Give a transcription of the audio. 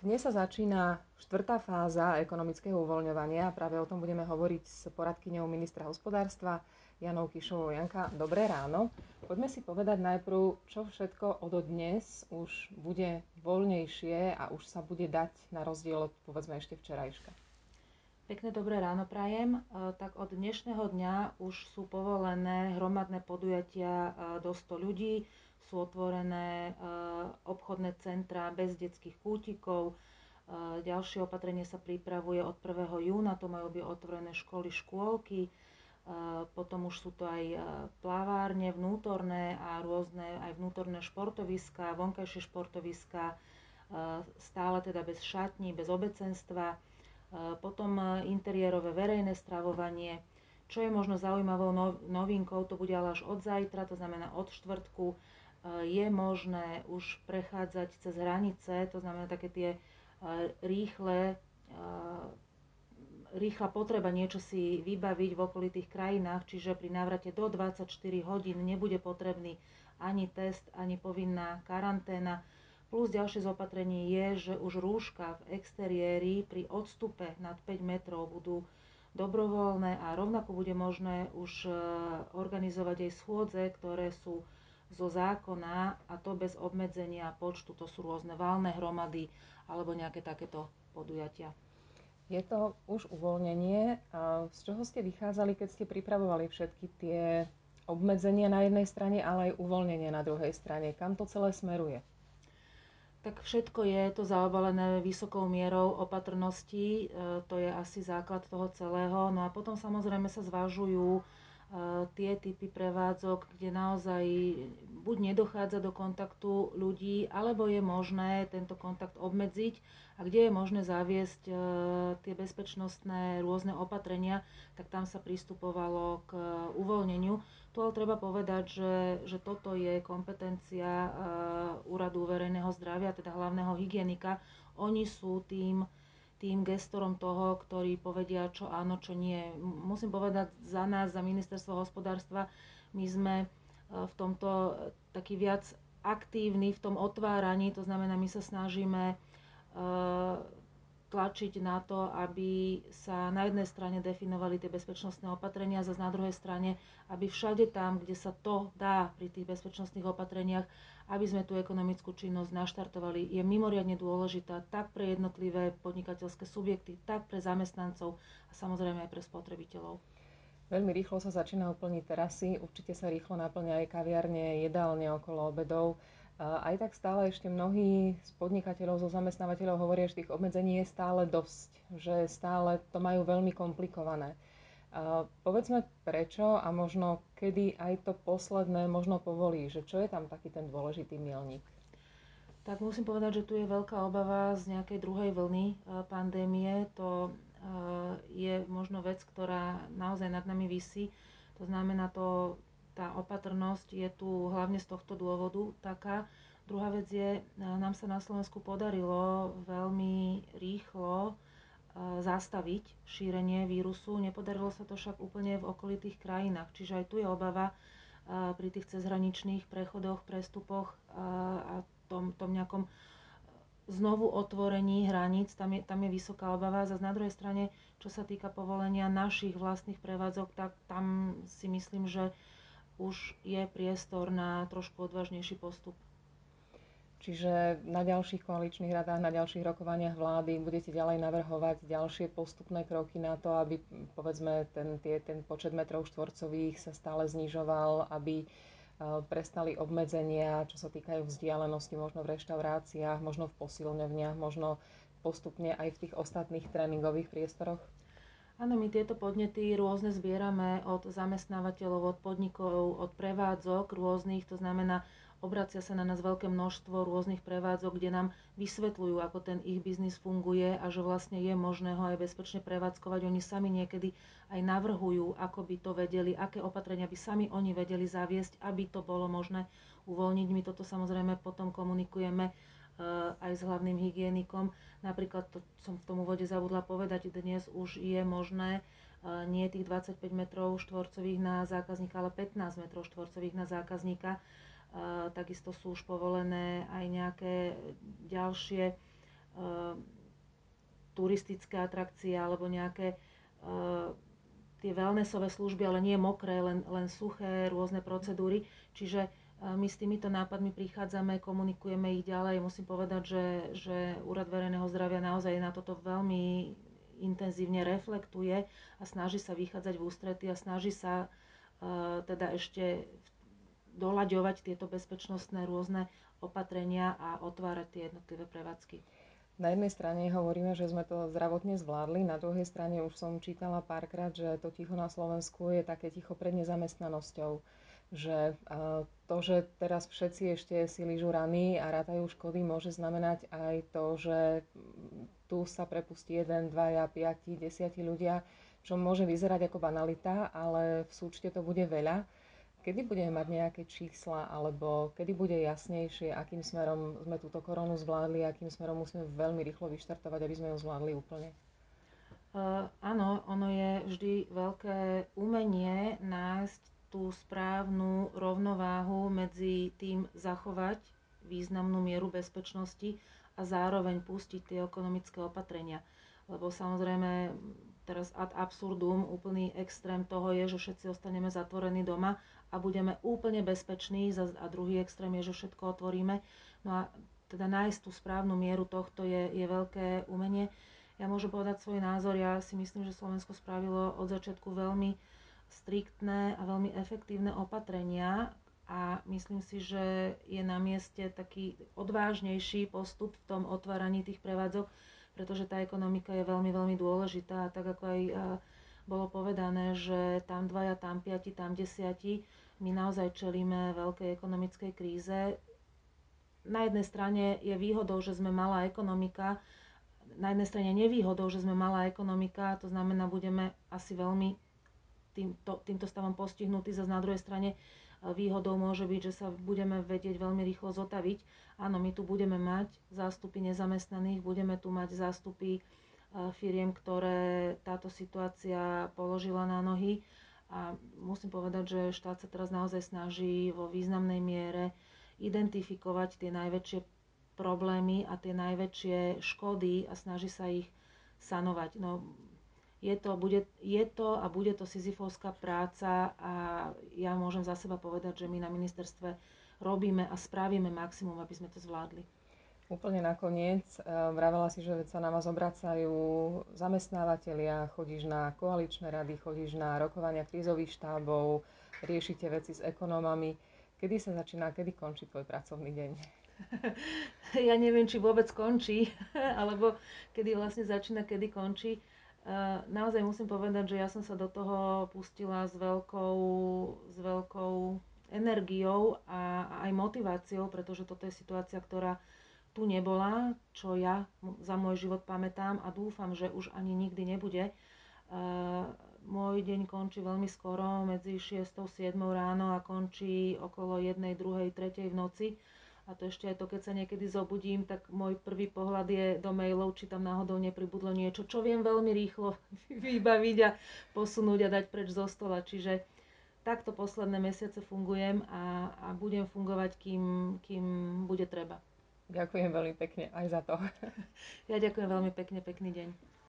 Dnes sa začína štvrtá fáza ekonomického uvoľňovania. Práve o tom budeme hovoriť s poradkyňou ministra hospodárstva Janou Kišovou. Janka, dobré ráno. Poďme si povedať najprv, čo všetko od dnes už bude voľnejšie a už sa bude dať na rozdiel od povedzme ešte včerajška. Pekné dobré ráno prajem. E, tak od dnešného dňa už sú povolené hromadné podujatia e, do 100 ľudí sú otvorené e, obchodné centra bez detských kútikov. E, ďalšie opatrenie sa pripravuje od 1. júna, to majú byť otvorené školy, škôlky. E, potom už sú to aj plavárne vnútorné a rôzne aj vnútorné športoviska, vonkajšie športoviska, stále teda bez šatní, bez obecenstva. Potom interiérové verejné stravovanie. Čo je možno zaujímavou novinkou, to bude ale až od zajtra, to znamená od štvrtku je možné už prechádzať cez hranice, to znamená také tie rýchle, rýchla potreba niečo si vybaviť v okolitých krajinách, čiže pri návrate do 24 hodín nebude potrebný ani test, ani povinná karanténa. Plus ďalšie zopatrenie je, že už rúška v exteriéri pri odstupe nad 5 metrov budú dobrovoľné a rovnako bude možné už organizovať aj schôdze, ktoré sú zo zákona a to bez obmedzenia počtu, to sú rôzne válne hromady alebo nejaké takéto podujatia. Je to už uvoľnenie. Z čoho ste vychádzali, keď ste pripravovali všetky tie obmedzenia na jednej strane, ale aj uvoľnenie na druhej strane? Kam to celé smeruje? Tak všetko je to zaobalené vysokou mierou opatrnosti, e, to je asi základ toho celého. No a potom samozrejme sa zvažujú tie typy prevádzok, kde naozaj buď nedochádza do kontaktu ľudí, alebo je možné tento kontakt obmedziť a kde je možné zaviesť e, tie bezpečnostné rôzne opatrenia, tak tam sa pristupovalo k uvoľneniu. Tu ale treba povedať, že, že toto je kompetencia e, Úradu verejného zdravia, teda hlavného hygienika. Oni sú tým tým gestorom toho, ktorí povedia, čo áno, čo nie. Musím povedať za nás, za ministerstvo hospodárstva, my sme e, v tomto taký viac aktívni v tom otváraní, to znamená, my sa snažíme e, tlačiť na to, aby sa na jednej strane definovali tie bezpečnostné opatrenia, zase na druhej strane, aby všade tam, kde sa to dá pri tých bezpečnostných opatreniach, aby sme tú ekonomickú činnosť naštartovali, je mimoriadne dôležitá tak pre jednotlivé podnikateľské subjekty, tak pre zamestnancov a samozrejme aj pre spotrebiteľov. Veľmi rýchlo sa začína plniť terasy, určite sa rýchlo naplňa aj kaviarne, jedálne okolo obedov. Aj tak stále ešte mnohí z podnikateľov, zo zamestnávateľov hovoria, že tých obmedzení je stále dosť, že stále to majú veľmi komplikované. Povedzme prečo a možno kedy aj to posledné možno povolí, že čo je tam taký ten dôležitý milník? Tak musím povedať, že tu je veľká obava z nejakej druhej vlny uh, pandémie. To uh, je možno vec, ktorá naozaj nad nami vysí. To znamená, to, tá opatrnosť je tu hlavne z tohto dôvodu taká. Druhá vec je, nám sa na Slovensku podarilo veľmi rýchlo zastaviť šírenie vírusu. Nepodarilo sa to však úplne v okolitých krajinách. Čiže aj tu je obava pri tých cezhraničných prechodoch, prestupoch a tom, tom nejakom znovu otvorení hraníc, tam je, tam je vysoká obava. Zase na druhej strane, čo sa týka povolenia našich vlastných prevádzok, tak tam si myslím, že už je priestor na trošku odvážnejší postup. Čiže na ďalších koaličných radách, na ďalších rokovaniach vlády budete ďalej navrhovať ďalšie postupné kroky na to, aby povedzme ten, tie, ten počet metrov štvorcových sa stále znižoval, aby prestali obmedzenia, čo sa týkajú vzdialenosti, možno v reštauráciách, možno v posilňovniach, možno postupne aj v tých ostatných tréningových priestoroch? Áno, my tieto podnety rôzne zbierame od zamestnávateľov, od podnikov, od prevádzok rôznych, to znamená obracia sa na nás veľké množstvo rôznych prevádzok, kde nám vysvetľujú, ako ten ich biznis funguje a že vlastne je možné ho aj bezpečne prevádzkovať. Oni sami niekedy aj navrhujú, ako by to vedeli, aké opatrenia by sami oni vedeli zaviesť, aby to bolo možné uvoľniť. My toto samozrejme potom komunikujeme aj s hlavným hygienikom. Napríklad, to som v tom úvode zabudla povedať, dnes už je možné eh, nie tých 25 metrov štvorcových na zákazníka, ale 15 metrov štvorcových na zákazníka takisto sú už povolené aj nejaké ďalšie turistické atrakcie alebo nejaké tie wellnessové služby, ale nie mokré, len, len suché, rôzne procedúry. Čiže my s týmito nápadmi prichádzame, komunikujeme ich ďalej. Musím povedať, že, že Úrad verejného zdravia naozaj na toto veľmi intenzívne reflektuje a snaží sa vychádzať v ústrety a snaží sa uh, teda ešte doľaďovať tieto bezpečnostné rôzne opatrenia a otvárať tie jednotlivé prevádzky. Na jednej strane hovoríme, že sme to zdravotne zvládli, na druhej strane už som čítala párkrát, že to ticho na Slovensku je také ticho pred nezamestnanosťou že to, že teraz všetci ešte si lyžu rany a rátajú škody, môže znamenať aj to, že tu sa prepustí jeden, dvaja, piati, desiati ľudia, čo môže vyzerať ako banalita, ale v súčte to bude veľa. Kedy budeme mať nejaké čísla, alebo kedy bude jasnejšie, akým smerom sme túto koronu zvládli, akým smerom musíme veľmi rýchlo vyštartovať, aby sme ju zvládli úplne? Uh, áno, ono je vždy veľké umenie nájsť tú správnu rovnováhu medzi tým zachovať významnú mieru bezpečnosti a zároveň pustiť tie ekonomické opatrenia. Lebo samozrejme teraz ad absurdum, úplný extrém toho je, že všetci ostaneme zatvorení doma a budeme úplne bezpeční a druhý extrém je, že všetko otvoríme. No a teda nájsť tú správnu mieru tohto je, je veľké umenie. Ja môžem povedať svoj názor, ja si myslím, že Slovensko spravilo od začiatku veľmi striktné a veľmi efektívne opatrenia a myslím si, že je na mieste taký odvážnejší postup v tom otváraní tých prevádzok, pretože tá ekonomika je veľmi, veľmi dôležitá. Tak ako aj bolo povedané, že tam dvaja, tam piati, tam desiati, my naozaj čelíme veľkej ekonomickej kríze. Na jednej strane je výhodou, že sme malá ekonomika, na jednej strane nevýhodou, že sme malá ekonomika, to znamená, budeme asi veľmi týmto, týmto stavom postihnutí. Zase na druhej strane e, výhodou môže byť, že sa budeme vedieť veľmi rýchlo zotaviť. Áno, my tu budeme mať zástupy nezamestnaných, budeme tu mať zástupy e, firiem, ktoré táto situácia položila na nohy. A musím povedať, že štát sa teraz naozaj snaží vo významnej miere identifikovať tie najväčšie problémy a tie najväčšie škody a snaží sa ich sanovať. No, je to, bude, je to a bude to sizifovská práca a ja môžem za seba povedať, že my na ministerstve robíme a spravíme maximum, aby sme to zvládli. Úplne nakoniec, eh, vravela si, že sa na vás obracajú zamestnávateľia, chodíš na koaličné rady, chodíš na rokovania krízových štábov, riešite veci s ekonómami. Kedy sa začína, kedy končí tvoj pracovný deň? Ja neviem, či vôbec končí, alebo kedy vlastne začína, kedy končí. Naozaj musím povedať, že ja som sa do toho pustila s veľkou, s veľkou energiou a, a aj motiváciou, pretože toto je situácia, ktorá tu nebola, čo ja za môj život pamätám a dúfam, že už ani nikdy nebude. Môj deň končí veľmi skoro, medzi 6. a 7. ráno a končí okolo 1. 2. 3. v noci a to ešte aj to, keď sa niekedy zobudím, tak môj prvý pohľad je do mailov, či tam náhodou nepribudlo niečo, čo viem veľmi rýchlo vybaviť a posunúť a dať preč zo stola. Čiže takto posledné mesiace fungujem a, a budem fungovať, kým, kým bude treba. Ďakujem veľmi pekne aj za to. Ja ďakujem veľmi pekne, pekný deň.